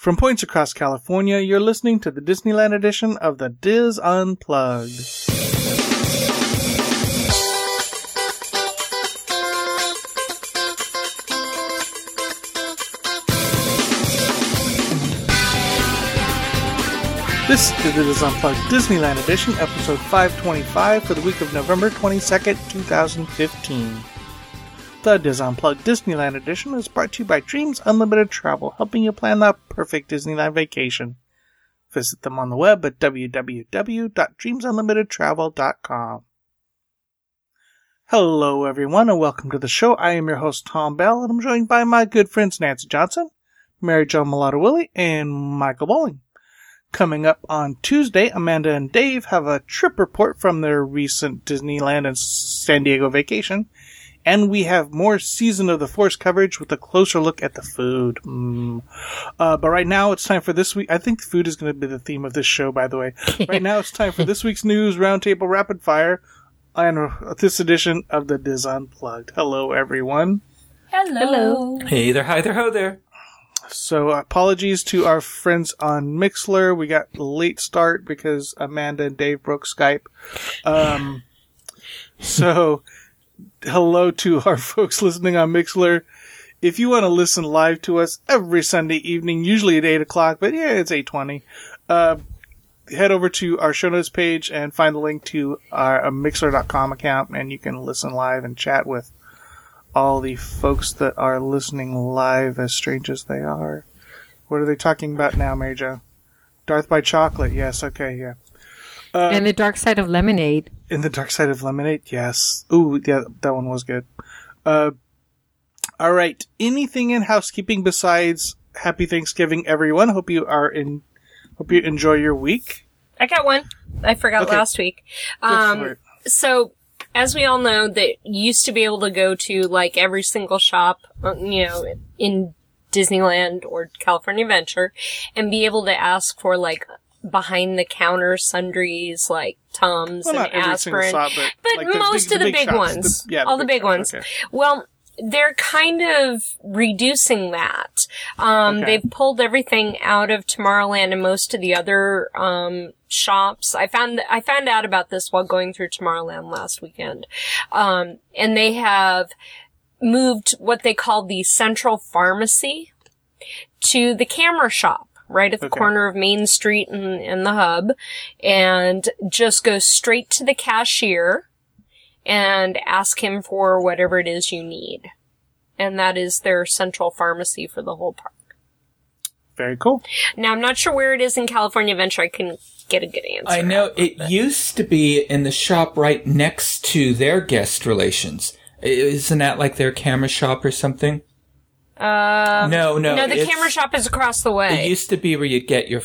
From points across California, you're listening to the Disneyland edition of the Dis Unplugged. This is the Dis Unplugged Disneyland edition, episode 525 for the week of November 22nd, 2015. The Dis Unplugged Disneyland edition is brought to you by Dreams Unlimited Travel, helping you plan the perfect Disneyland vacation. Visit them on the web at www.dreamsunlimitedtravel.com. Hello, everyone, and welcome to the show. I am your host, Tom Bell, and I'm joined by my good friends Nancy Johnson, Mary Jo Mulatto Willie, and Michael Bowling. Coming up on Tuesday, Amanda and Dave have a trip report from their recent Disneyland and San Diego vacation, and we have more Season of the Force coverage with a closer look at the food. Mm. Uh, but right now, it's time for this week. I think food is going to be the theme of this show, by the way. right now, it's time for this week's news roundtable rapid fire on this edition of the Dis Unplugged. Hello, everyone. Hello. Hey there, hi there, ho there. So apologies to our friends on Mixlr. We got a late start because Amanda and Dave broke Skype. Um, so hello to our folks listening on Mixlr. If you want to listen live to us every Sunday evening, usually at eight o'clock, but yeah, it's eight twenty. Uh, head over to our show notes page and find the link to our uh, Mixlr.com account, and you can listen live and chat with all the folks that are listening live, as strange as they are. What are they talking about now, Mary Jo? Darth by Chocolate. Yes. Okay. Yeah. Uh, and the Dark Side of Lemonade. In the Dark Side of Lemonade. Yes. Ooh, yeah, that one was good. Uh, all right. Anything in housekeeping besides Happy Thanksgiving, everyone? Hope you are in. Hope you enjoy your week. I got one. I forgot Okay. last week. Go for Um, it. so as we all know, that used to be able to go to like every single shop, uh, you know, in Disneyland or California Adventure, and be able to ask for like behind the counter sundries like Tums Well, and not every single aspirin. but, But like the most big, of the big shops. ones. The- yeah, All the big shops, ones. okay. Well, they're kind of reducing that. Um, Okay. they've pulled everything out of Tomorrowland and most of the other, um, shops. I found, I found out about this while going through Tomorrowland last weekend. Um, and they have moved what they call the central pharmacy to the camera shop. Right at the Okay. corner of Main Street and, and the hub, and just go straight to the cashier, and ask him for whatever it is you need. And that is their central pharmacy for the whole park. Very cool. Now, I'm not sure where it is in California Adventure. I couldn't get a good answer. I know out of it used to be in the shop right next to their guest relations. Isn't that like their camera shop or something? Uh, no, no. no, the camera shop is across the way. It used to be where you get your.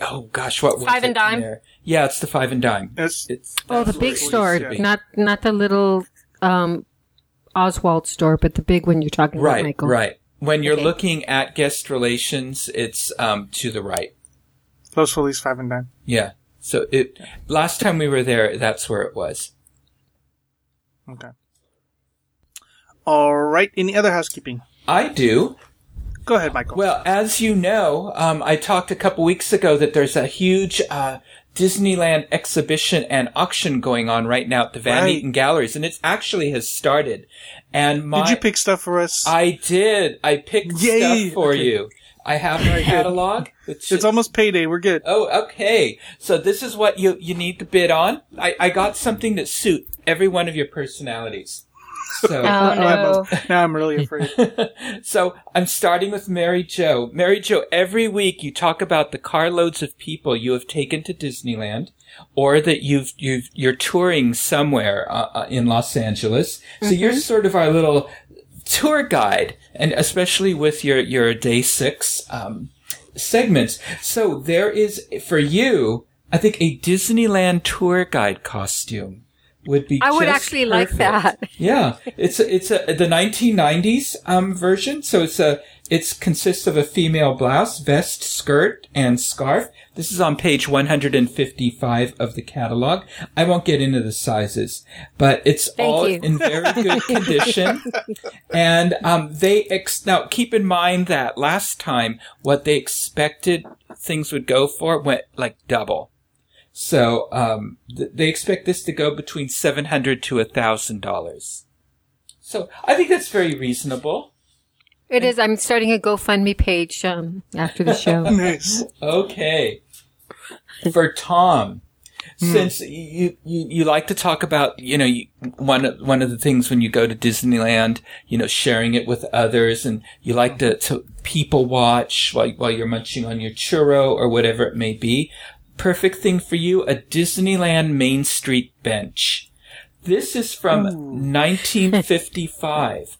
Oh gosh, what was Five it and dime? there? Yeah, it's the five and dime. It's, It's Oh, the big store, used not not the little um, Oswald store, but the big one you're talking about, right, Michael. right. When you're Okay. looking at guest relations, it's um to the right. Los Feliz Five and Dime. Yeah. So it last time we were there, that's where it was. Okay. All right. Any other housekeeping? I do. Go ahead, Michael. Well, as you know, um, I talked a couple weeks ago that there's a huge uh, Disneyland exhibition and auction going on right now at the Van Right. Eaton Galleries, and it actually has started. And my, Did you pick stuff for us? I did. I picked Yay! stuff for Okay. you. I have my catalog. which it's almost payday. We're good. Oh, okay. So this is what you you need to bid on. I, I got something that suit every one of your personalities. So oh no. Now I'm really afraid. so I'm starting with Mary Jo. Mary Jo, every week you talk about the carloads of people you have taken to Disneyland, or that you've you've you're touring somewhere uh, uh, in Los Angeles. So you're sort of our little tour guide, and especially with your your day six um, segments. So there is for you, I think, a Disneyland tour guide costume would be. I would actually like that. Yeah, it's a, it's a the 1990s um, version, so it's a It consists of a female blouse, vest, skirt, and scarf. This is on page 155 of the catalog. I won't get into the sizes, but it's Thank all you. in very good condition. And um, they ex- now keep in mind that last time what they expected things would go for went like double. So um, th- they expect this to go between seven hundred to a thousand dollars. So I think that's very reasonable. It is. I'm starting a GoFundMe page um, after the show. Nice. Okay. For Tom, since you, you you like to talk about you know you, one of- one of the things when you go to Disneyland, you know, sharing it with others, and you like to, to people watch while while you're munching on your churro or whatever it may be. Perfect thing for you, a Disneyland Main Street bench. This is from 1955.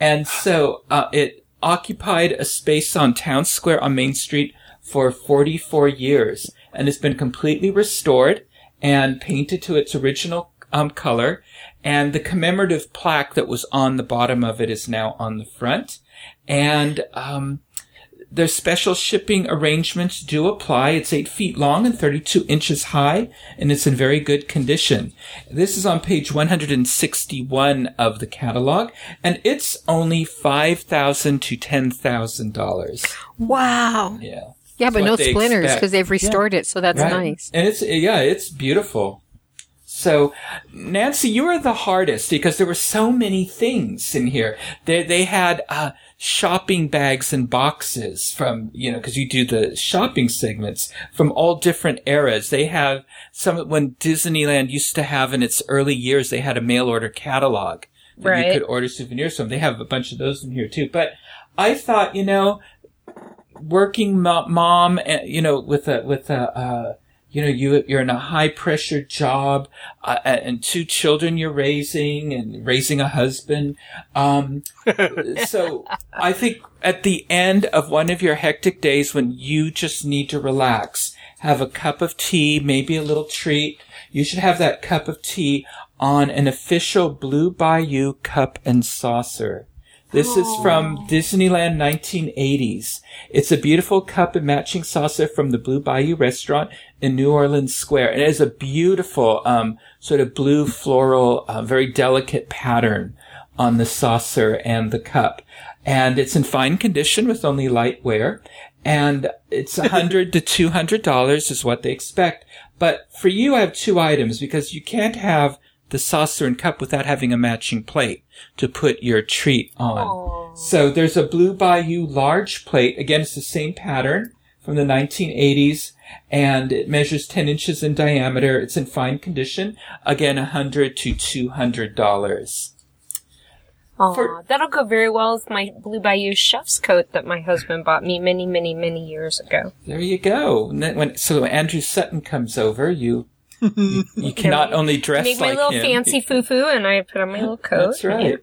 And so uh, it occupied a space on Town Square on Main Street for 44 years and has been completely restored and painted to its original um, color. And the commemorative plaque that was on the bottom of it is now on the front. And um, their special shipping arrangements do apply. It's eight feet long and 32 inches high, and it's in very good condition. This is on page 161 of the catalog, and it's only 5,000 to $10,000. Wow. Yeah. Yeah, but no splinters because they've restored it, so that's Right. nice. And it's, yeah, it's beautiful. So, Nancy, you were the hardest because there were so many things in here. They, they had, uh, shopping bags and boxes from, you know, cause you do the shopping segments from all different eras. They have some, when Disneyland used to have in its early years, they had a mail order catalog that Right. you could order souvenirs from. They have a bunch of those in here too. But I thought, you know, working mom, uh, you know, with a with a uh, you know you you're in a high pressure job uh, and two children you're raising and raising a husband. Um, so I think at the end of one of your hectic days when you just need to relax, have a cup of tea, maybe a little treat. You should have that cup of tea on an official Blue Bayou cup and saucer. This is from Disneyland 1980s. It's a beautiful cup and matching saucer from the Blue Bayou restaurant in New Orleans Square. And it has a beautiful, um, sort of blue floral, uh, very delicate pattern on the saucer and the cup. And it's in fine condition with only light wear. And it's a hundred to two hundred dollars is what they expect. But for you, I have two items because you can't have the saucer and cup without having a matching plate to put your treat on. So there's a Blue Bayou large plate. Again, it's the same pattern from the 1980s and it measures 10 inches in diameter. It's in fine condition. Again, a hundred to two hundred dollars. Aw, For- that'll go very well with my Blue Bayou chef's coat that my husband bought me many, many, many years ago. There you go. When, so when Andrew Sutton comes over, you, you, you can not only dress Make my like little him. fancy foo-foo and I put on my little coat. That's right.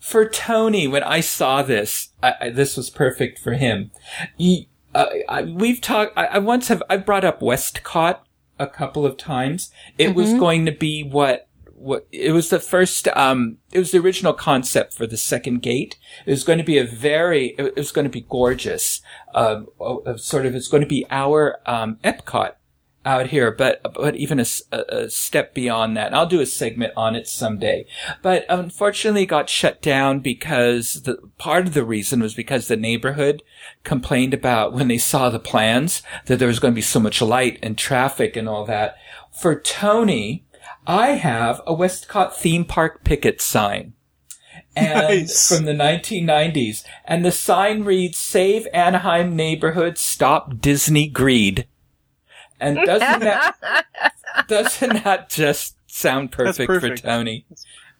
For Tony, when I saw this, I, I, this was perfect for him. He, uh, I, we've talked. I, I once have. I brought up WestCOT a couple of times. It was going to be what. What it was the first. Um, it was the original concept for the second gate. It was going to be a very. It was going to be gorgeous. Um, uh, sort of. It's going to be our um, Epcot out here, but but even a step beyond that. And I'll do a segment on it someday. But unfortunately, it got shut down because the part of the reason was because the neighborhood complained about when they saw the plans that there was going to be so much light and traffic and all that. For Tony, I have a WestCOT theme park picket sign. And Nice. from the 1990s. And the sign reads, Save Anaheim neighborhood, stop Disney greed. And doesn't that, doesn't that just sound perfect, perfect. for Tony?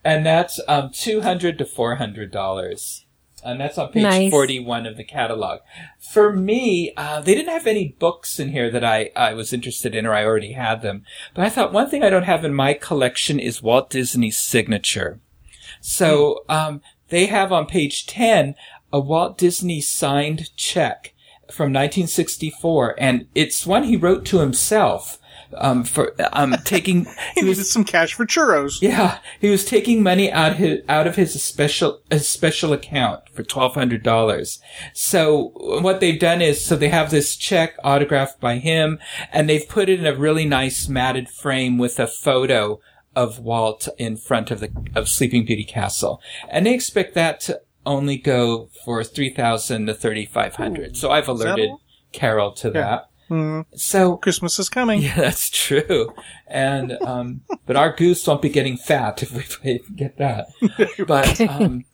And that's, um, 200 to $400. And that's on page Nice. 41 of the catalog. For me, uh, they didn't have any books in here that I, I was interested in or I already had them. But I thought one thing I don't have in my collection is Walt Disney's signature. So, um, they have on page 10 a Walt Disney signed check. From 1964, and it's one he wrote to himself. Um, for um, taking He was needed some cash for churros. yeah, he was taking money out his out of his special his special account for twelve hundred dollars. So what they've done is, so they have this check autographed by him, and they've put it in a really nice matted frame with a photo of Walt in front of the of Sleeping Beauty Castle, and they expect that to only go for three thousand to thirty five hundred. So I've alerted? Carol to that. Hmm. So Christmas is coming. yeah, that's true. And um, but our goose won't be getting fat if we get that. But um,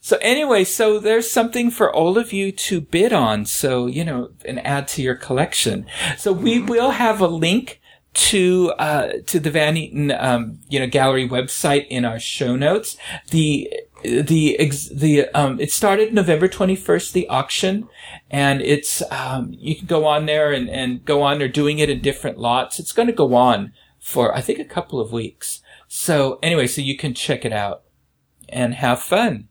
so anyway, so there's something for all of you to bid on. So you know, and add to your collection. So we will have a link to uh, to the Van Eaton um, you know gallery website in our show notes. The the ex- the um it started November 21st the auction and it's um you can go on there and and go on they're doing it in different lots it's going to go on for I think a couple of weeks so anyway so you can check it out and have fun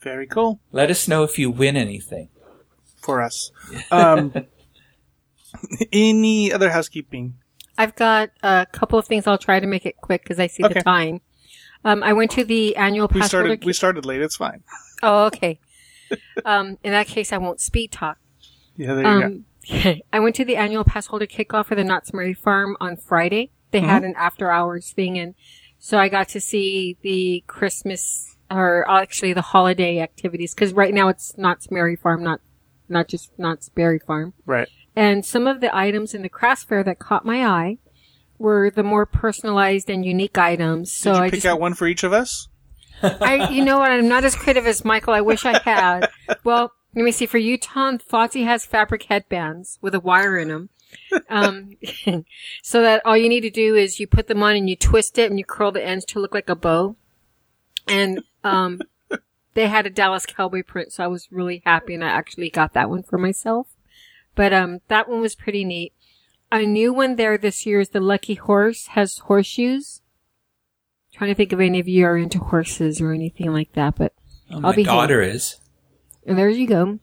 Very cool let us know if you win anything for us. Um, any other housekeeping? I've got a couple of things. I'll try to make it quick because I see Okay. the time. Um, I went to the annual We started. We started late. It's fine. Oh, okay. um, in that case, I won't speed talk. Yeah, there you go. Um, I went to the annual pass holder kickoff for the Knott's Merry Farm on Friday. They had an after hours thing, and so I got to see the Christmas or actually the holiday activities because right now it's Knott's Merry Farm, not not just Knott's Berry Farm. Right. And some of the items in the craft fair that caught my eye were the more personalized and unique items. So Did you I pick just out one for each of us? I, you know what? I'm not as creative as Michael. I wish I had. Well, let me see. For you, Tom, Foxy has fabric headbands with a wire in them. Um, so that all you need to do is you put them on and you twist it and you curl the ends to look like a bow. And, um, they had a Dallas Cowboy print, so I was really happy and I actually got that one for myself. But, um, that one was pretty neat. A new one there this year is the Lucky Horse has horseshoes trying to think if any of you are into horses or anything like that, but oh, I'll my be daughter is and there you go.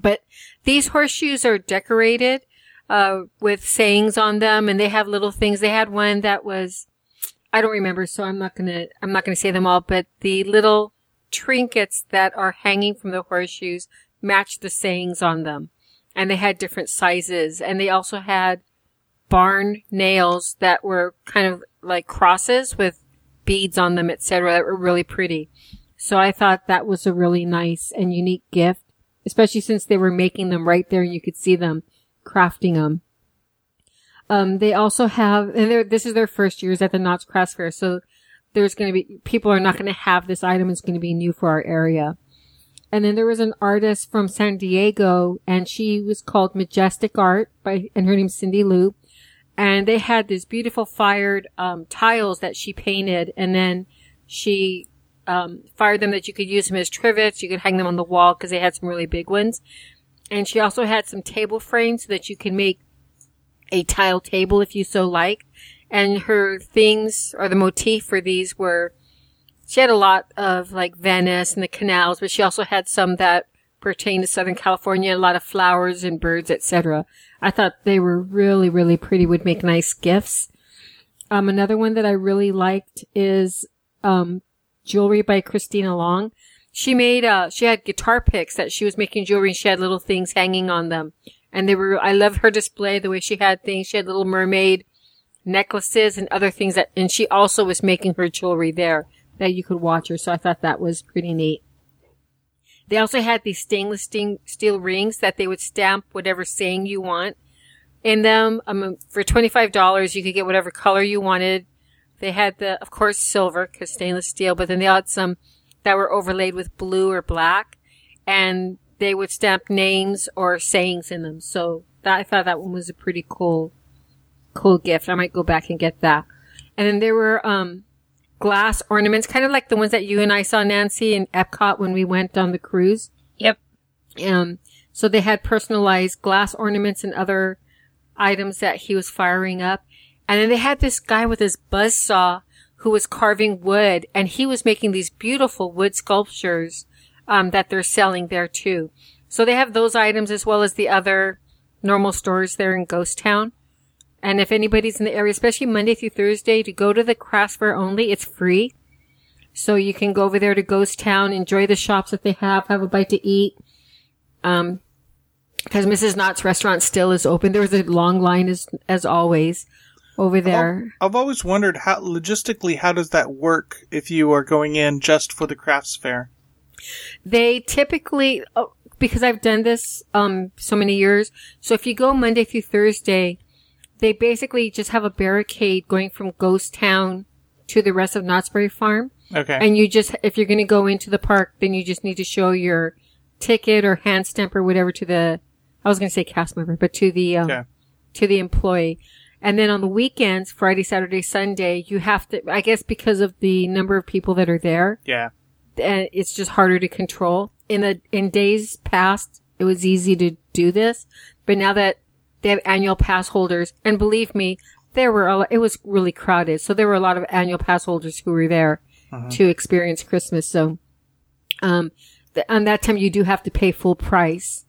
But these horseshoes are decorated uh, with sayings on them, and they have little things. They had one that was I don't remember, so I'm not gonna I'm not gonna say them all. But the little trinkets that are hanging from the horseshoes match the sayings on them, and they had different sizes, and they also had barn nails that were kind of like crosses with beads on them, etc. That were really pretty. So I thought that was a really nice and unique gift, especially since they were making them right there and you could see them crafting them. Um, they also have, and this is their first years at the Knott's Crafts Fair, so there's going to be, people are not going to have this item. It's going to be new for our area. And then there was an artist from San Diego, and she was called Majestic Art by, and her name's Cindy Lou. And they had these beautiful fired, um, tiles that she painted, and then she um, fired them that you could use them as trivets. You could hang them on the wall because they had some really big ones. And she also had some table frames so that you can make a tile table if you so like. And her things or the motif for these were, she had a lot of like Venice and the canals, but she also had some that pertain to Southern California, a lot of flowers and birds, etc. I thought they were really, really pretty, would make nice gifts. Um, another one that I really liked is, um, jewelry by Christina Long. She made, uh, she had guitar picks that she was making jewelry and she had little things hanging on them. And they were, I loved her display, the way she had things. She had little mermaid necklaces and other things that, and she also was making her jewelry there that you could watch her. So I thought that was pretty neat. They also had these stainless steel rings that they would stamp whatever saying you want in them. Um, for $25, you could get whatever color you wanted. They had the, of course, silver because stainless steel, but then they had some that were overlaid with blue or black, and they would stamp names or sayings in them. So that, I thought that one was a pretty cool, cool gift. I might go back and get that. And then there were um, glass ornaments, kind of like the ones that you and I saw, Nancy, in Epcot when we went on the cruise. Yep. Um, so they had personalized glass ornaments and other items that he was firing up. And then they had this guy with his buzz saw who was carving wood and he was making these beautiful wood sculptures, um, that they're selling there too. So they have those items as well as the other normal stores there in Ghost Town. And if anybody's in the area, especially Monday through Thursday, to go to the crafts fair only, it's free. So you can go over there to Ghost Town, enjoy the shops that they have, have a bite to eat. Um, because Mrs. Knott's restaurant still is open. There was a long line as as always over there. I've always wondered how logistically how does that work if you are going in just for the crafts fair? They typically, oh, because I've done this um so many years. So if you go Monday through Thursday, they basically just have a barricade going from Ghost Town to the rest of Knott's Berry Farm. Okay. And you just, if you're going to go into the park, then you just need to show your ticket or hand stamp or whatever to the, I was going to say cast member, but to the, um, Okay. to the employee. And then on the weekends, Friday, Saturday, Sunday, you have to, I guess because of the number of people that are there, yeah. and it's just harder to control. In the, in days past, it was easy to do this, but now that they have annual pass holders, and believe me, there were a lot, it was really crowded. So there were a lot of annual pass holders who were there to experience Christmas. So, um, th- on that time you do have to pay full price.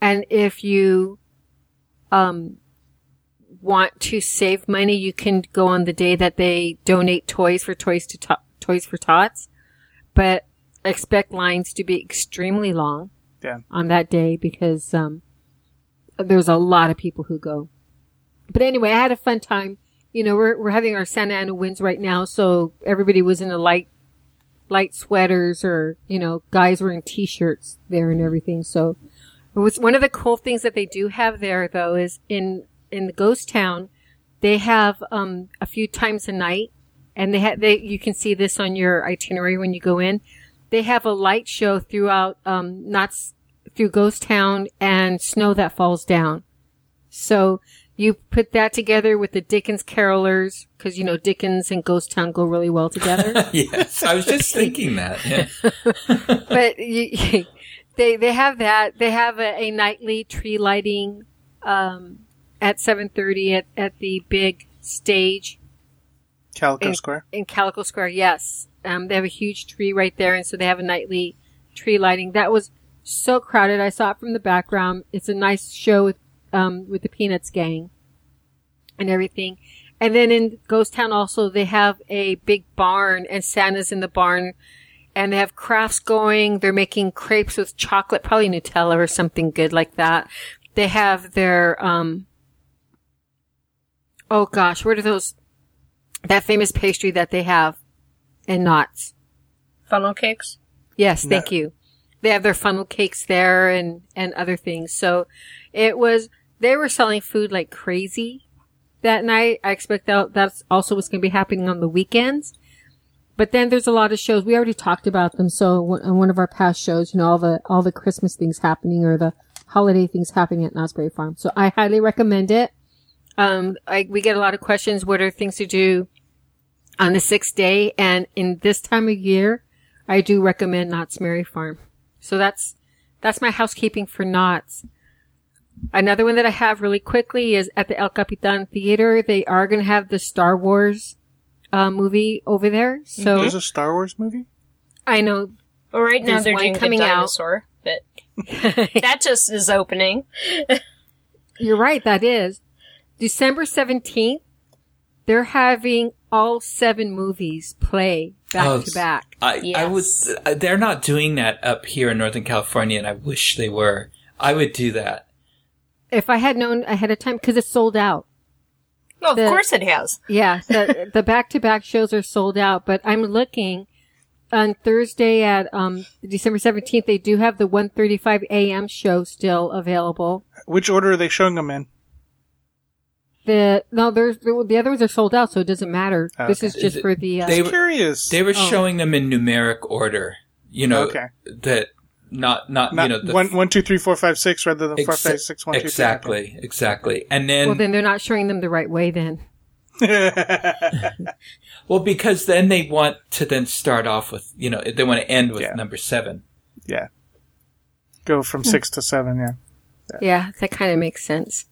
And if you, um, want to save money, you can go on the day that they donate toys for toys to to- toys for tots. But expect lines to be extremely long Yeah. on that day because, um, there's a lot of people who go. But anyway, I had a fun time. You know, we're, we're having our Santa Ana winds right now, so everybody was in a light, light sweaters or, you know, guys were in t-shirts there and everything. So it was one of the cool things that they do have there though is in, in the ghost town, they have, um, a few times a night and they have, they, you can see this on your itinerary when you go in. They have a light show throughout, um, not through Ghost Town and snow that falls down. So you put that together with the Dickens carolers, because you know Dickens and Ghost Town go really well together. yes, I was just thinking that. Yeah. but you, they they have that. They have a, a nightly tree lighting um, at seven thirty at at the big stage Calico in, Square. in Calico Square. Yes, um, they have a huge tree right there, and so they have a nightly tree lighting. That was so crowded. I saw it from the background. It's a nice show with um, with the Peanuts gang and everything. And then in Ghost Town also they have a big barn, and Santa's in the barn. And they have crafts going. They're making crepes with chocolate, probably Nutella or something good like that. They have their, um, oh gosh, what are those? That famous pastry that they have in Knott's. Funnel cakes. Yes, thank you. They have their funnel cakes there and, and other things. So it was, they were selling food like crazy that night. I expect that that's also what's going to be happening on the weekends. But then there's a lot of shows. We already talked about them. So one- on one of our past shows, you know, all the, all the Christmas things happening or the holiday things happening at Knott's Berry Farm. So I highly recommend it. Um, I, we get a lot of questions. What are things to do on the sixth day? And in this time of year, I do recommend Knott's Merry Farm. So that's, that's my housekeeping for Knott's. Another one that I have really quickly is at the El Capitan Theater. They are going to have the Star Wars, uh, movie over there. So There's a Star Wars movie? I know Well, right now they're one doing coming the out. dinosaur, but that just is opening. You're right, that is. December 17th, they're having all seven movies play back Oh, to back. I, I Yes. was. uh, They're not doing that up here in Northern California, and I wish they were. I would do that. If I had known ahead of time, because it's sold out. Well, of The- course it has. Yeah, the, the back-to-back shows are sold out, but I'm looking on Thursday at, um, December 17th, they do have the 1.35 a.m. show still available. Which order are they showing them in? The, no, there's, the other ones are sold out, so it doesn't matter. Oh, This okay. is just for the, uh, They were- curious. They were Oh. showing them in numeric order. You know Okay. that not not, Not you know the one, one, two, three, four, five, six, rather than four, exa- five, six, one, two, three. exactly exactly, and then well, then they're not showing them the right way then. well because then they want to then start off with you know they want to end with Yeah. number seven. yeah. Go from six to seven, yeah. Yeah, that kind of makes sense.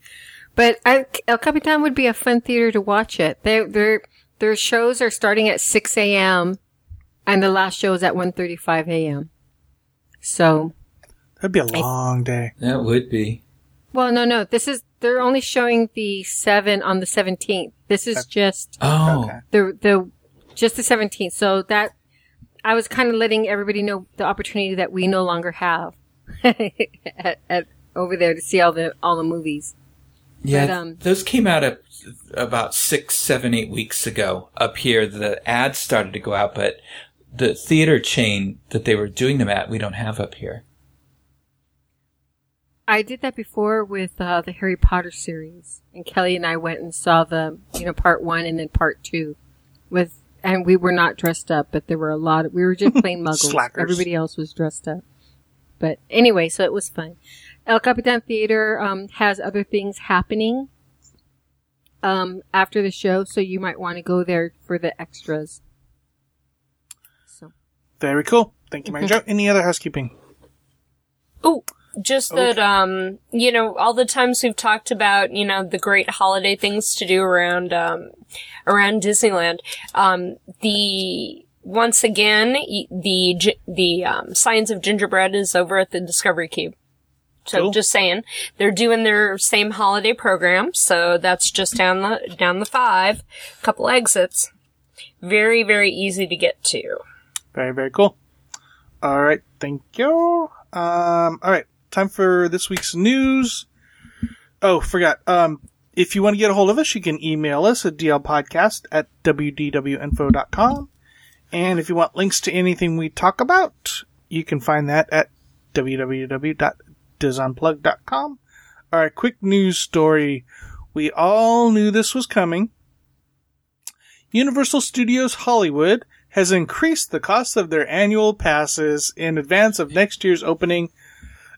But I, El Capitan would be a fun theater to watch it. They, their their shows are starting at 6 a.m. and the last show is at 1.35 a.m. So That'd be a long day. That would be. Well, no, no. This is they're only showing the seven on the seventeenth. This is just Oh. Okay. the the just the seventeenth. So that I was kind of letting everybody know the opportunity that we no longer have at, at over there to see all the all the movies. Yeah, But, um, those came out a, about six, seven, eight weeks ago up here. The ads started to go out, but the theater chain that they were doing them at, we don't have up here. I did that before with uh, the Harry Potter series, and Kelly and I went and saw the you know part one and then part two, with and we were not dressed up, but there were a lot of we were just plain muggles. Slackers. Everybody else was dressed up, but anyway, so it was fun. El Capitan Theater um, has other things happening um, after the show, so you might want to go there for the extras. So Very cool. Thank you, Mary Jo. Any other housekeeping? Oh, just that, um, you know, all the times we've talked about, you know, the great holiday things to do around, um, around Disneyland. Um, the, once again, the, the, um, Science of Gingerbread is over at the Discovery Cube. So Cool. just saying, they're doing their same holiday program. So that's just down the, down the five, couple exits. Very, very easy to get to. Very, very cool. All right. Thank you. Um, all right. Time for this week's news. Oh, forgot. Um, if you want to get a hold of us, you can email us at dlpodcast at wdwinfo.com. And if you want links to anything we talk about, you can find that at www.disunplug.com. All right. Quick news story. We all knew this was coming. Universal Studios Hollywood has increased the cost of their annual passes in advance of next year's opening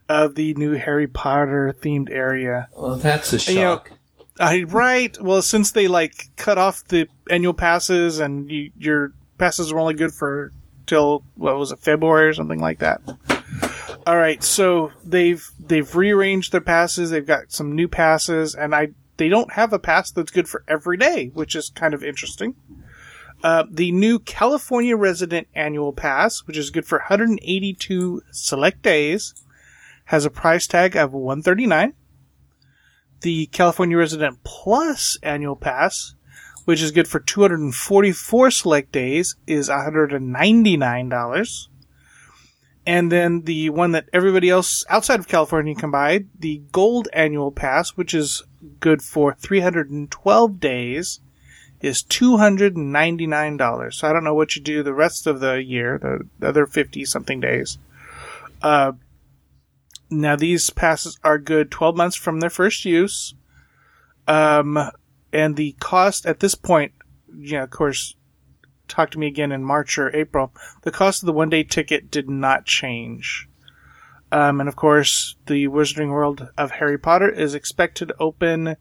of the new Harry Potter themed area. Well, that's a You know, shock. I right. Well, since they like cut off the annual passes and you, your passes were only good for till what was it February or something like that. All right, so they've they've rearranged their passes. They've got some new passes, and I they don't have a pass that's good for every day, which is kind of interesting. Uh, the new California Resident Annual Pass, which is good for 182 select days, has a price tag of 139 the California Resident Plus annual pass, which is good for 244 select days, is $199. And then the one that everybody else outside of California can buy, the Gold annual pass, which is good for 312 days, is $299. So I don't know what you do the rest of the year, the, the other 50 something days. Uh, now these passes are good 12 months from their first use. Um, and the cost at this point, you know, of course, talk to me again in March or April. The cost of the one day ticket did not change. Um, and of course, the Wizarding World of Harry Potter is expected to open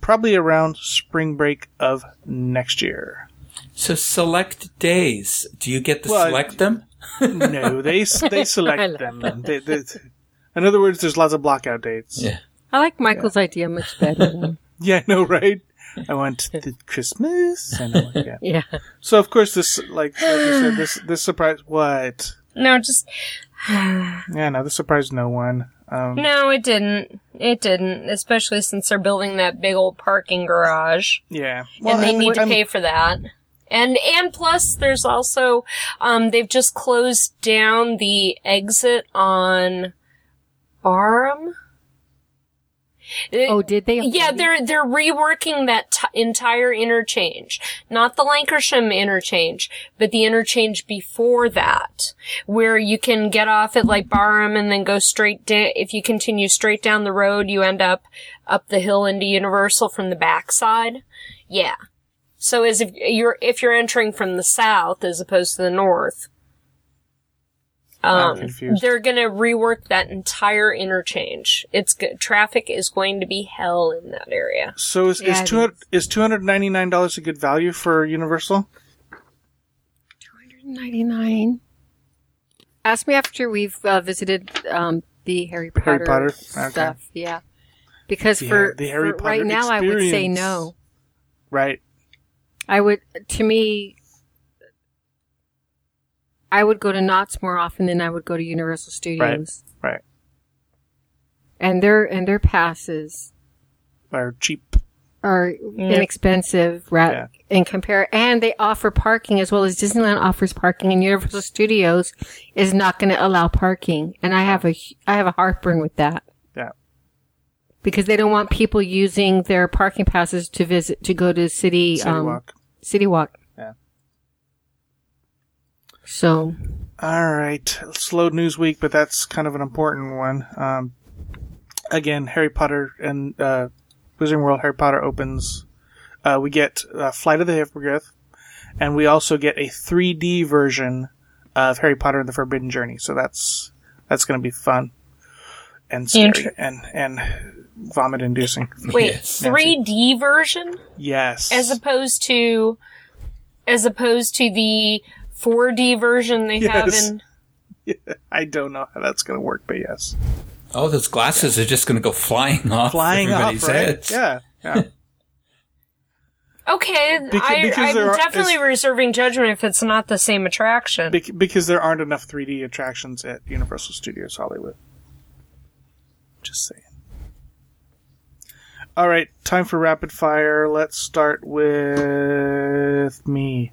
probably around spring break of next year. So select days. Do you get to Well, select them? No, they they select them. They, they, in other words, there's lots of blockout dates. Yeah. I like Michael's idea much better. Yeah, no, right? I want the Christmas. And I want, yeah. yeah. So of course this, like, like you said, this this surprise. What? No, just, Yeah, no, this surprised no one. Um, No, it didn't. It didn't, especially since they're building that big old parking garage. yeah, and they need to I'm- pay for that. And and plus, there's also um, they've just closed down the exit on Barham. Oh, did they? Yeah, they're they're reworking that t- entire interchange, not the Lankershim interchange, but the interchange before that, where you can get off at like Barham and then go straight down. If you continue straight down the road, you end up up the hill into Universal from the backside. Yeah. So as if you're if you're entering from the south as opposed to the north. I'm Um, they're gonna rework that entire interchange. It's good. Traffic is going to be hell in that area. So is Yeah, is it two is two hundred ninety nine dollars a good value for Universal? Two hundred ninety nine. Ask me after we've uh, visited um, the Harry Potter, Harry Potter? Okay. stuff. Yeah, because The- for, the Harry for right Potter now, I would say experience. no. Right. I would, to me, I would go to Knott's more often than I would go to Universal Studios. Right. Right. and their and their passes Are cheap. are inexpensive ra- Yeah. in compare and they offer parking as well as Disneyland offers parking and Universal Studios is not going to allow parking and I have a I have a heartburn with that Yeah. because they don't want people using their parking passes to visit to go to city City um Walk. city walk Yeah. So All right. Slow news week, but that's kind of an important one. Um, again, Harry Potter and uh, Wizarding World Harry Potter opens. Uh, we get uh, Flight of the Hippogriff, and we also get a 3D version of Harry Potter and the Forbidden Journey. So that's that's going to be fun and scary Inter- and and vomit inducing. Wait, Yes. 3D version Yes. as opposed to as opposed to the 4D version they have Yes. in I don't know how that's going to work, but yes. Oh, those glasses are just going to go flying off Flying off, everybody's right? heads. Yeah. Yeah. Okay, Beca- I, because I'm there are- definitely is- reserving judgment if it's not the same attraction. Bec- because there aren't enough 3D attractions at Universal Studios Hollywood. Just saying. All right, time for rapid fire. Let's start with me.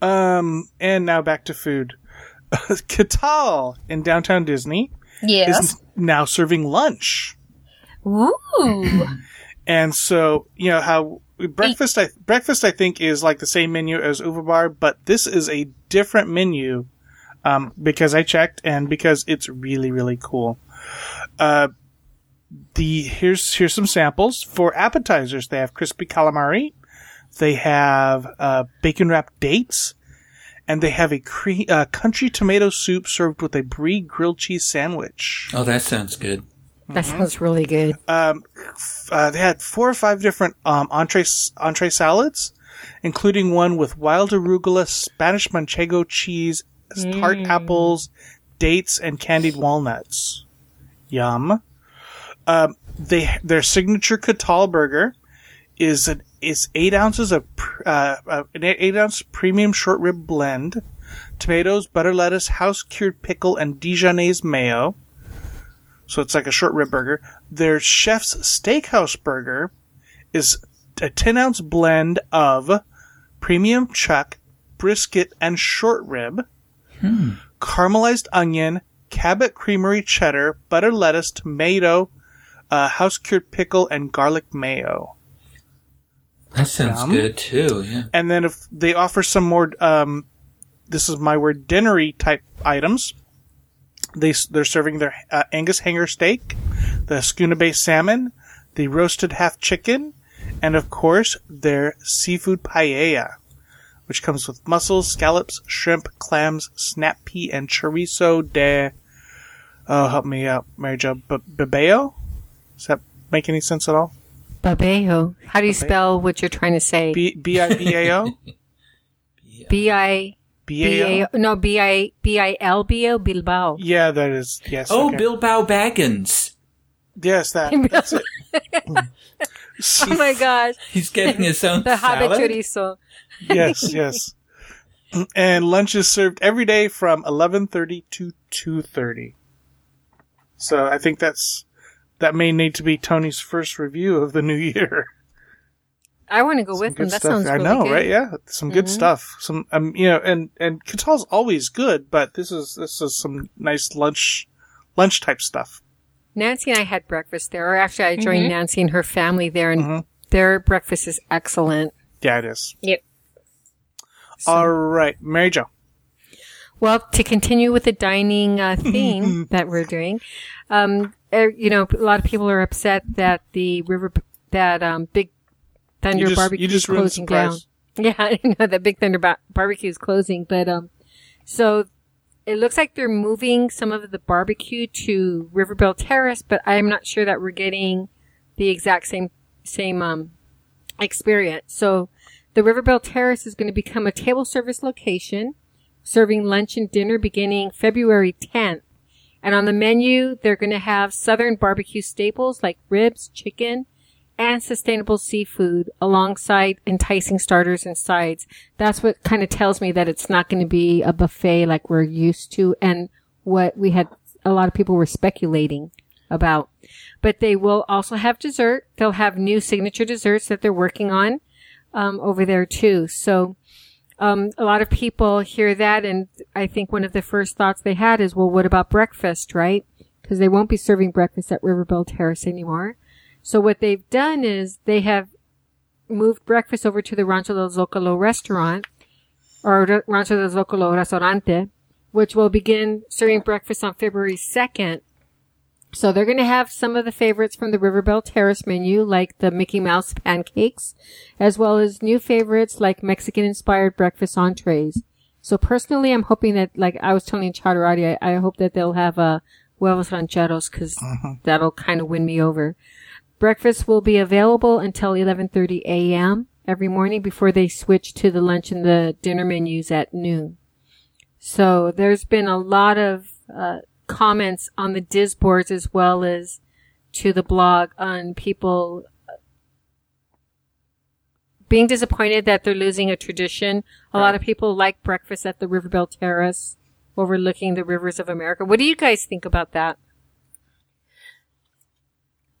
Um, and now back to food. Catal in downtown Disney yes. is now serving lunch. Ooh. And so, you know how breakfast I breakfast I think is like the same menu as Uva Bar, but this is a different menu um, because I checked and because it's really really cool. Uh, the here's here's some samples for appetizers. They have crispy calamari, they have uh, bacon wrapped dates, and they have a cre- uh, country tomato soup served with a brie grilled cheese sandwich. Oh, that sounds good. that sounds really good um, f- uh, they had four or five different um, entree entree salads, including one with wild arugula, Spanish manchego cheese, tart apples, dates, and candied walnuts. Yum. Um, they their signature Catal burger is an is eight ounces of pr- uh, uh, an eight ounce premium short rib blend, tomatoes, butter lettuce, house cured pickle, and Dijonnaise mayo. So it's like a short rib burger. Their chef's steakhouse burger is a 10 ounce blend of premium chuck, brisket, and short rib, caramelized onion, Cabot creamery cheddar, butter lettuce, tomato, uh, house cured pickle, and garlic mayo. That sounds Yum. good too. Yeah. And then if they offer some more, um, this is my word, dinnery type items. They they're serving their uh, Angus hanger steak, the Skuna Bay salmon, the roasted half chicken, and of course their seafood paella, which comes with mussels, scallops, shrimp, clams, snap pea, and chorizo de. Oh, help me out, Mary Jo. B- Bebeo? Does that make any sense at all? Babejo. How do you spell what you're trying to say? B B I B A O. B I B B A A O. no B I B I L B O Bilbao. Yeah, that is yes. Oh, okay. Bilbao Baggins. Yes, that. That's it. Oh my gosh, He's getting his own the habit salad. chorizo. yes, yes. And lunch is served every day from eleven thirty to two thirty. So I think that's that may need to be Tony's first review of the new year. I want to go Some with them. good That stuff. sounds I really know, good. Mm-hmm. right? Yeah, some good stuff. Some, um, you know, and and Catal's always good, but this is this is some nice lunch lunch type stuff. Nancy and I had breakfast there. Or actually, I joined Mm-hmm. Nancy and her family there, and their breakfast is excellent. Yeah, it is. Yep. All right, Mary Jo. Well, to continue with the dining uh, theme that we're doing, um, er, you know, a lot of people are upset that the river, that um, Big Thunder You just- Barbecue you just is closing down. Yeah, I know that Big Thunder ba- Barbecue is closing, but um, so it looks like they're moving some of the barbecue to River Belle Terrace, but I'm not sure that we're getting the exact same same um experience. So the River Belle Terrace is going to become a table service location, serving lunch and dinner beginning February 10th. And on the menu, they're going to have Southern barbecue staples like ribs, chicken, and sustainable seafood alongside enticing starters and sides. That's what kind of tells me that it's not going to be a buffet like we're used to and what we had, a lot of people were speculating. about. But they will also have dessert. They'll have new signature desserts that they're working on um, over there too. So um, a lot of people hear that, and I think one of the first thoughts they had is, well, what about breakfast, right? Because they won't be serving breakfast at River Belle Terrace anymore. So what they've done is they have moved breakfast over to the Rancho del Zocalo restaurant, or Rancho del Zocalo Restaurante, which will begin serving breakfast on February 2nd. So they're going to have some of the favorites from the River Belle Terrace menu, like the Mickey Mouse pancakes, as well as new favorites like Mexican inspired breakfast entrees. So personally, I'm hoping that, like I was telling Chaturati, I, I hope that they'll have, a huevos rancheros, cause that'll kind of win me over. Breakfast will be available until 11:30 a.m. every morning before they switch to the lunch and the dinner menus at noon. So there's been a lot of uh, comments on the Diz boards as well as to the blog on people uh, being disappointed that they're losing a tradition. A lot of people like breakfast at the River Belle Terrace overlooking the rivers of America. What do you guys think about that?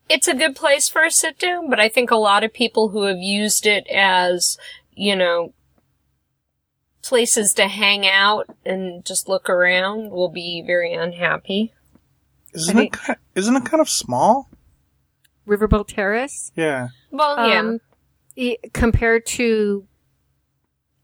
it's a good place for a sit down, but I think a lot of people who have used it as, you know, places to hang out and just look around will be very unhappy. Isn't I it? ki- Isn't it kind of small? River Belle Terrace? Yeah. Well, yeah. Um, compared to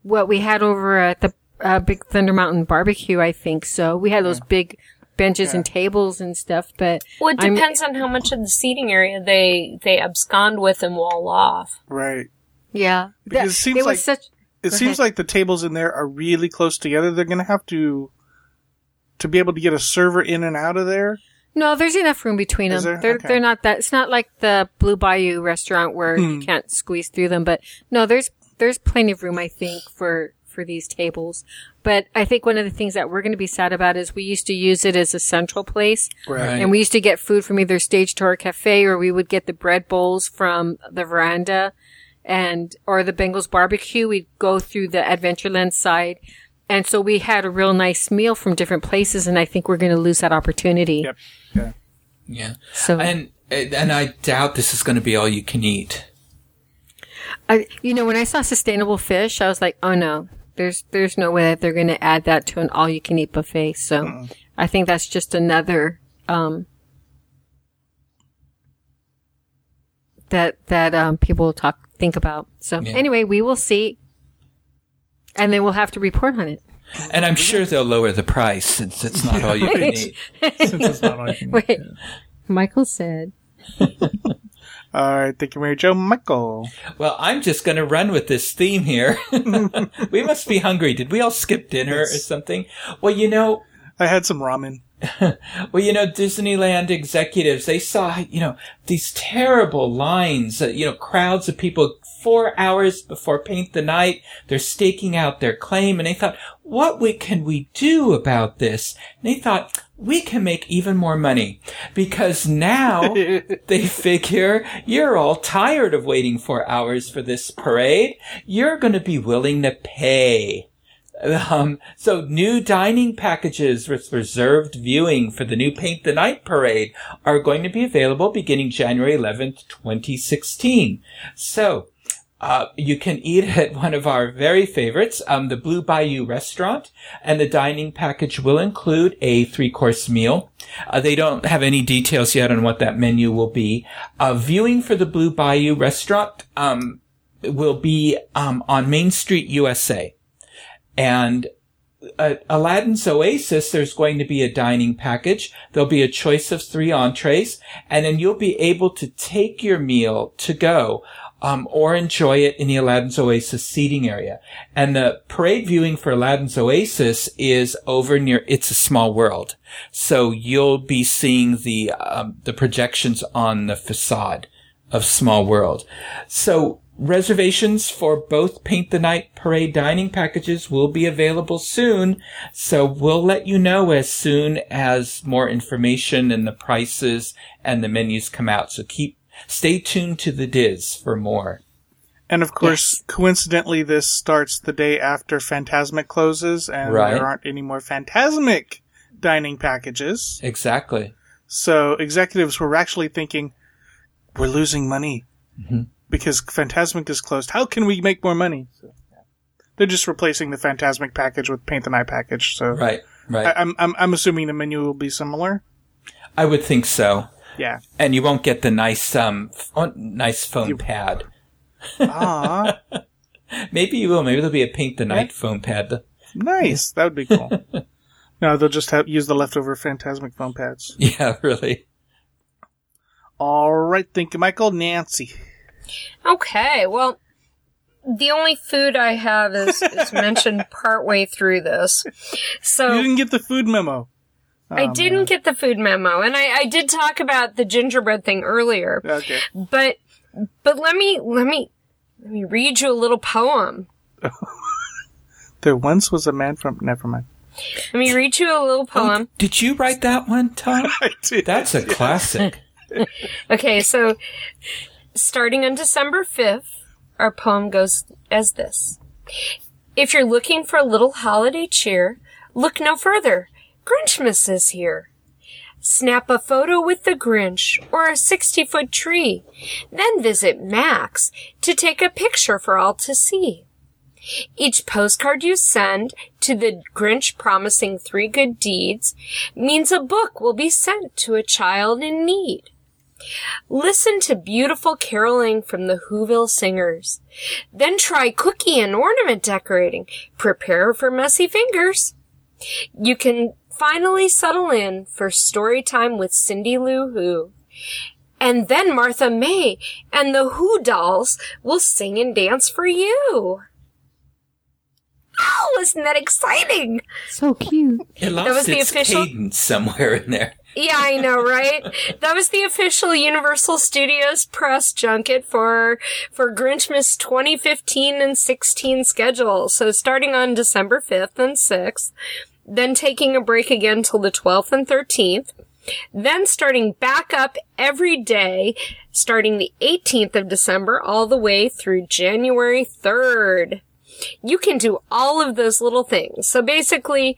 what we had over at the uh, Big Thunder Mountain Barbecue, I think so. We had those big benches and tables and stuff, but Well, it I'm- depends on how much of the seating area they they abscond with and wall off. Right. yeah, Because That- it seems was like- such. It seems like the tables in there are really close together. They're going to have to to be able to get a server in and out of there. No, there's enough room between them. They're Okay. they're not that. It's not like the Blue Bayou restaurant where you hmm. can't squeeze through them. But no, there's there's plenty of room, I think, for for these tables. But I think one of the things that we're going to be sad about is we used to use it as a central place, Right. and we used to get food from either Stage Door Cafe or we would get the bread bowls from the veranda, and or the Bengals barbecue. We'd go through the Adventureland side. And so we had a real nice meal from different places, and I think we're going to lose that opportunity. Yep. Yeah. Yeah. So And and I doubt this is going to be all you can eat. I, you know, when I saw sustainable fish, I was like, oh no, there's, there's no way that they're going to add that to an all you can eat buffet. So I think that's just another, um, that, that, um, people will talk, think about. So Yeah. anyway, we will see. And then we'll have to report on it. And I'm sure they'll lower the price since it's not all you can eat. Since it's not all you can eat. Wait, Michael said, All right. Thank you, Mary Jo. Michael. Well, I'm just going to run with this theme here. we must be hungry. Did we all skip dinner or something? Well, you know, I had some ramen. Well, you know, Disneyland executives, they saw, you know, these terrible lines, uh, you know, crowds of people four hours before Paint the Night. They're staking out their claim and they thought, what we, can we do about this? And they thought, we can make even more money because now they figure you're all tired of waiting four hours for this parade. You're going to be willing to pay. Um, so new dining packages with reserved viewing for the new Paint the Night parade are going to be available beginning January 11th, 2016. So, uh, you can eat at one of our very favorites, um, the Blue Bayou restaurant, and the dining package will include a three-course meal. Uh, they don't have any details yet on what that menu will be. Uh, viewing for the Blue Bayou restaurant, um, will be, um, on Main Street, USA. And at Aladdin's Oasis, there's going to be a dining package. There'll be a choice of three entrees, and then you'll be able to take your meal to go, um, or enjoy it in the Aladdin's Oasis seating area. And the parade viewing for Aladdin's Oasis is over near It's a Small World. So you'll be seeing the, um, the projections on the facade of Small World. So reservations for both Paint the Night Parade dining packages will be available soon. So we'll let you know as soon as more information and the prices and the menus come out. So keep, stay tuned to the Diz for more. And of course, coincidentally, this starts the day after Fantasmic closes, and Right. there aren't any more Fantasmic dining packages. Exactly. So executives were actually thinking, we're losing money mm-hmm. Because Fantasmic is closed. How can we make more money? So, yeah. They're just replacing the Fantasmic package with Paint the Night package. So Right, right. I, I'm, I'm, I'm assuming the menu will be similar. I would think so. Yeah. And you won't get the nice, um, f- nice foam pad. Ah, Maybe you will. Maybe there'll be a paint the night foam pad. nice. That would be cool. no, they'll just have, use the leftover Fantasmic foam pads. Yeah, really. All right. Thank you, Michael. Nancy. Okay, well, the only food I have is, is mentioned partway through this. So you So didn't get the food memo. I oh, didn't get the food memo, and I, I did talk about the gingerbread thing earlier. Okay. But but let me let me let me read you a little poem. There once was a man from. Never mind. Let me read you a little oh, poem. Did you write that one, Tom? I did. That's a classic. Okay, so starting on December 5th, our poem goes as this. If you're looking for a little holiday cheer, look no further. Grinchmas is here. Snap a photo with the Grinch or a 60 foot tree. Then visit Max to take a picture for all to see. Each postcard you send to the Grinch promising three good deeds means a book will be sent to a child in need. Listen to beautiful caroling from the Whoville singers. Then try cookie and ornament decorating. Prepare for messy fingers. You can finally settle in for story time with Cindy Lou Who. And then Martha May and the Who dolls will sing and dance for you. Oh, isn't that exciting? So cute. It lost was the its official- cadence somewhere in there. Yeah, I know, right? that was the official Universal Studios press junket for for Grinchmas 2015 and 16 schedule. So starting on December 5th and 6th, then taking a break again till the 12th and 13th, then starting back up every day starting the 18th of December all the way through January 3rd. You can do all of those little things. So basically,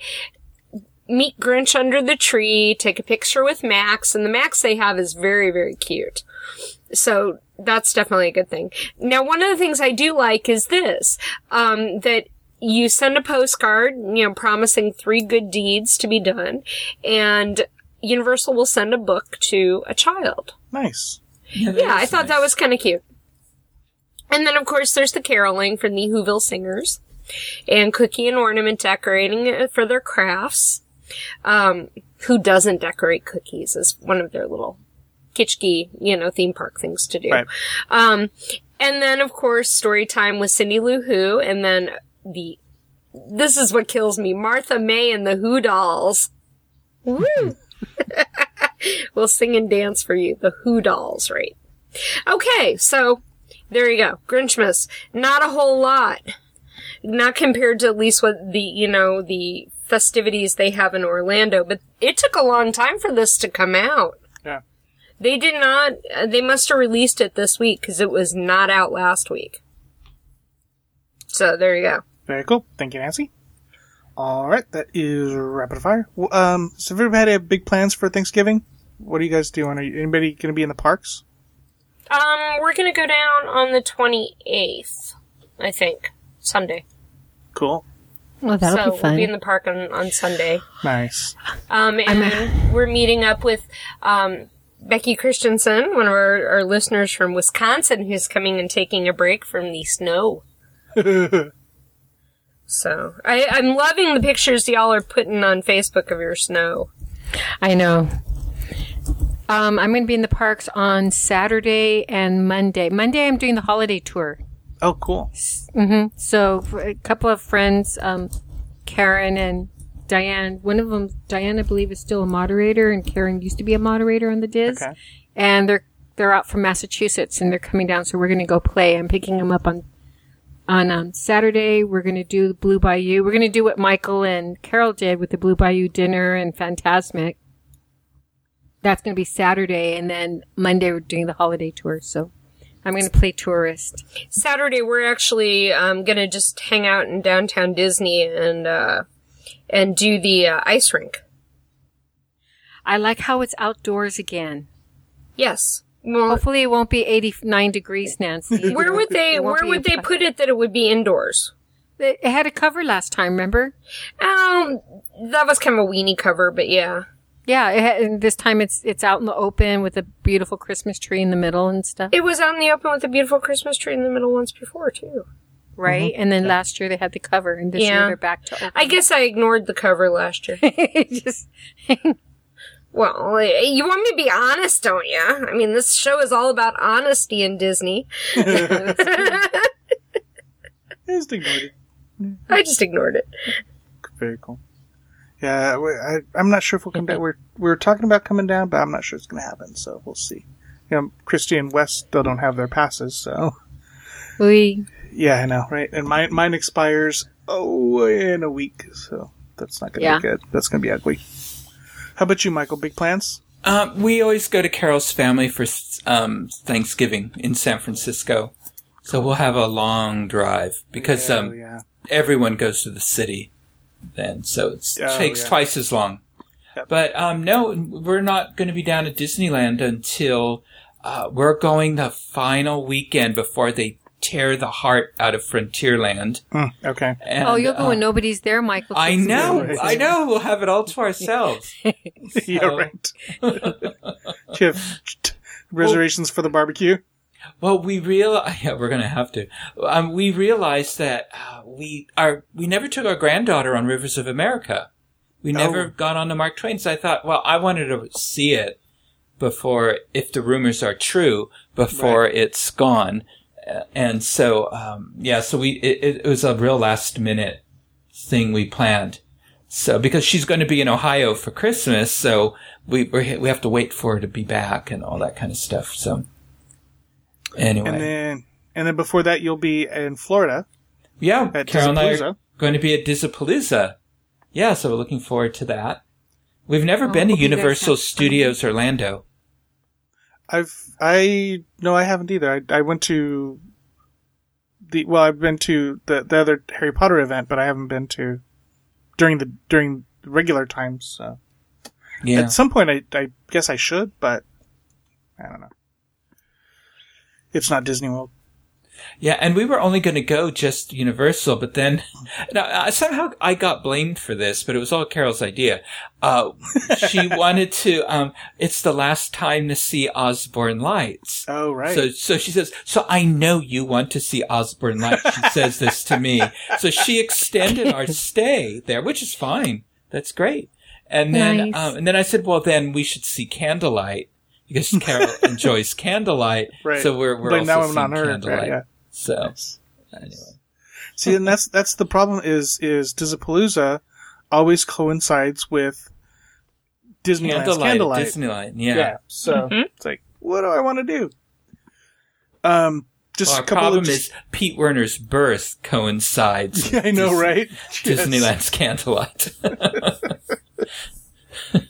meet Grinch under the tree, take a picture with Max, and the Max they have is very, very cute. So that's definitely a good thing. Now, one of the things I do like is this, um, that you send a postcard, you know, promising three good deeds to be done, and Universal will send a book to a child. Nice. Yeah, Yeah, I thought that was kind of cute. And then, of course, there's the caroling from the Whoville Singers and cookie and ornament decorating for their crafts. Um, who doesn't decorate cookies is one of their little kitschy, you know, theme park things to do. Right. Um, and then, of course, story time with Cindy Lou Who, and then the, this is what kills me, Martha May and the Who Dolls. Woo! we'll sing and dance for you, the Who Dolls, right? Okay, so there you go. Grinchmas. Not a whole lot. Not compared to at least what the, you know, the festivities they have in Orlando, but it took a long time for this to come out. Yeah. They did not, uh, they must have released it this week because it was not out last week. So there you go. Very cool. Thank you, Nancy. All right, that is rapid fire. Um, so have everybody have big plans for Thanksgiving? What are you guys doing? Are you, anybody going to be in the parks? Um, we're gonna go down on the 28th, I think. Sunday. Cool. Well, that'll so be fun. we'll be in the park on, on Sunday. Nice. Um, and we're meeting up with, um, Becky Christensen, one of our, our listeners from Wisconsin, who's coming and taking a break from the snow. so, I, I'm loving the pictures y'all are putting on Facebook of your snow. I know. Um, I'm going to be in the parks on Saturday and Monday. Monday, I'm doing the holiday tour. Oh, cool. So a couple of friends, um, Karen and Diane. One of them, Diane, I believe, is still a moderator, and Karen used to be a moderator on the Diz. Okay. And they're they're out from Massachusetts, and they're coming down. So we're going to go play. I'm picking them up on on um, Saturday. We're going to do Blue Bayou. We're going to do what Michael and Carol did with the Blue Bayou dinner and Fantasmic. That's going to be Saturday, and then Monday we're doing the holiday tour. So I'm going to play tourist. Saturday, we're actually, um, gonna just hang out in downtown Disney and, uh, and do the uh, ice rink. I like how it's outdoors again. Yes. Well, Hopefully it won't be 89 degrees, Nancy. where would they where would they put it that it would be indoors? It it had a cover last time, remember? Um, that was kind of a weenie cover, but yeah. Yeah, it and this time it's it's out in the open with a beautiful Christmas tree in the middle and stuff, It was out in the open with a beautiful Christmas tree in the middle once before too. right? Mm-hmm. And then last year they had the cover, and this Yeah. year they're back to open. I guess I ignored the cover last year. just well, eh, you want me to be honest, don't you? I mean, this show is all about honesty in Disney. Just ignored it. I just ignored it. Very cool. Yeah, I, I'm not sure if we'll come down. We're we're talking about coming down, but I'm not sure it's going to happen. So we'll see. You know, Christy and Wes still don't have their passes, so we yeah, I know, right? And mine mine expires oh in a week, so that's not going to Yeah. be good. That's going to be ugly. How about you, Michael? Big plans? Um, we always go to Carol's family for um, Thanksgiving in San Francisco. So we'll have a long drive because Oh, um, yeah. everyone goes to the city then, so it Oh, takes yeah. twice as long. Yep. But um, no, we're not going to be down at Disneyland until uh, we're going the final weekend before they tear the heart out of Frontierland. Mm, okay. And, oh, you'll go uh, when nobody's there, Michael. I know, I know. We'll have it all to ourselves. yeah, So- right. Do you have t- reservations for the barbecue? Well, we real yeah, we're gonna have to. Um, we realized that uh, we are we never took our granddaughter on Rivers of America. We never Oh. got on the Mark Twain. So I thought, well, I wanted to see it before, if the rumors are true, before it's gone. Uh, And so, um, yeah, so we it, it was a real last minute thing we planned. So because she's going to be in Ohio for Christmas, so we we're, we have to wait for her to be back and all that kind of stuff. So anyway, And then and then before that, you'll be in Florida. yeah, at Carol and I are going to be at Disapalooza. Yeah, so we're looking forward to that. We've never Oh, been to hope you guys Universal have. Studios Orlando. I've I no, I haven't either. I I went to the well, I've been to the the other Harry Potter event, but I haven't been to during the during regular times. So Yeah. at some point, I I guess I should, but I don't know. It's not Disney World. Yeah, and we were only going to go just Universal, but then now, uh, somehow I got blamed for this, but it was all Carol's idea. Uh, she wanted to. Um, it's the last time to see Osborne Lights. Oh right. So, so she says, so I know you want to see Osborne Lights. She says this to me. So she extended our stay there, which is fine. That's great. And then, Nice. um, and then I said, well, then we should see Candlelight because Carol enjoys Candlelight. Right. So we're, we're but also now I'm seeing not her. Candlelight. Right, yeah. So anyway. See, and that's that's the problem. Is is Disapalooza always coincides with Disneyland's Candlelight, Candlelight. Disneyland. Yeah. Yeah. So Mhm. it's like, what do I want to do? Um, just Well, a our couple problem of is Pete Werner's birth coincides. Yeah, I know, with right? Yes. Disneyland's Candlelight.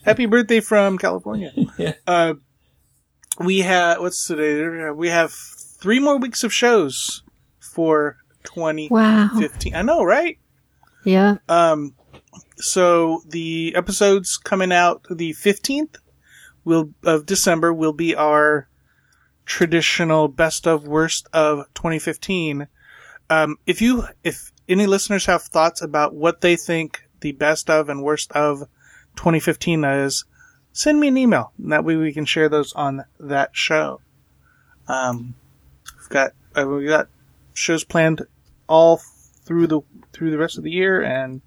Happy birthday from California. Yeah. Uh, we have what's today? We have three more weeks of shows for 2015. Wow. I know, right? Yeah. Um, so the episodes coming out the 15th will of December will be our traditional best of worst of 2015. Um, if you, if any listeners have thoughts about what they think the best of and worst of 2015 is, send me an email. And that way we can share those on that show. Um, we've got, uh, we got shows planned all through the, through the rest of the year and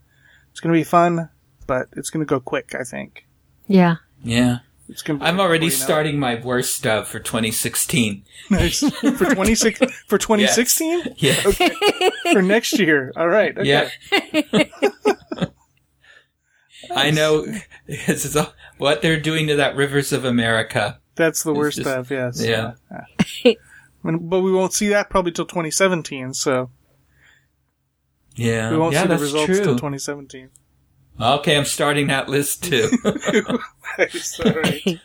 it's going to be fun, but it's going to go quick, I think. Yeah. yeah. It's going to I'm already you know starting my worst stuff for 2016. Nice. for 26 for 2016 Yeah. for next year. All right. Okay. Yeah. I know all- what they're doing to that Rivers of America. That's the worst just- of, yes. yeah. Yeah. But we won't see that probably till 2017, so Yeah. we won't yeah, see the that's results true. till 2017. Okay, I'm starting that list too. Nice. All right.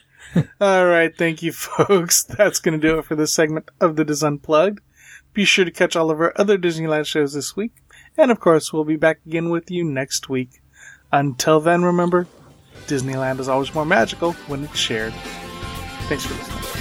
All right. Thank you, folks. That's going to do it for this segment of the Diz Unplugged. Be sure to catch all of our other Disneyland shows this week. And of course, we'll be back again with you next week. Until then, remember, Disneyland is always more magical when it's shared. Thanks for listening.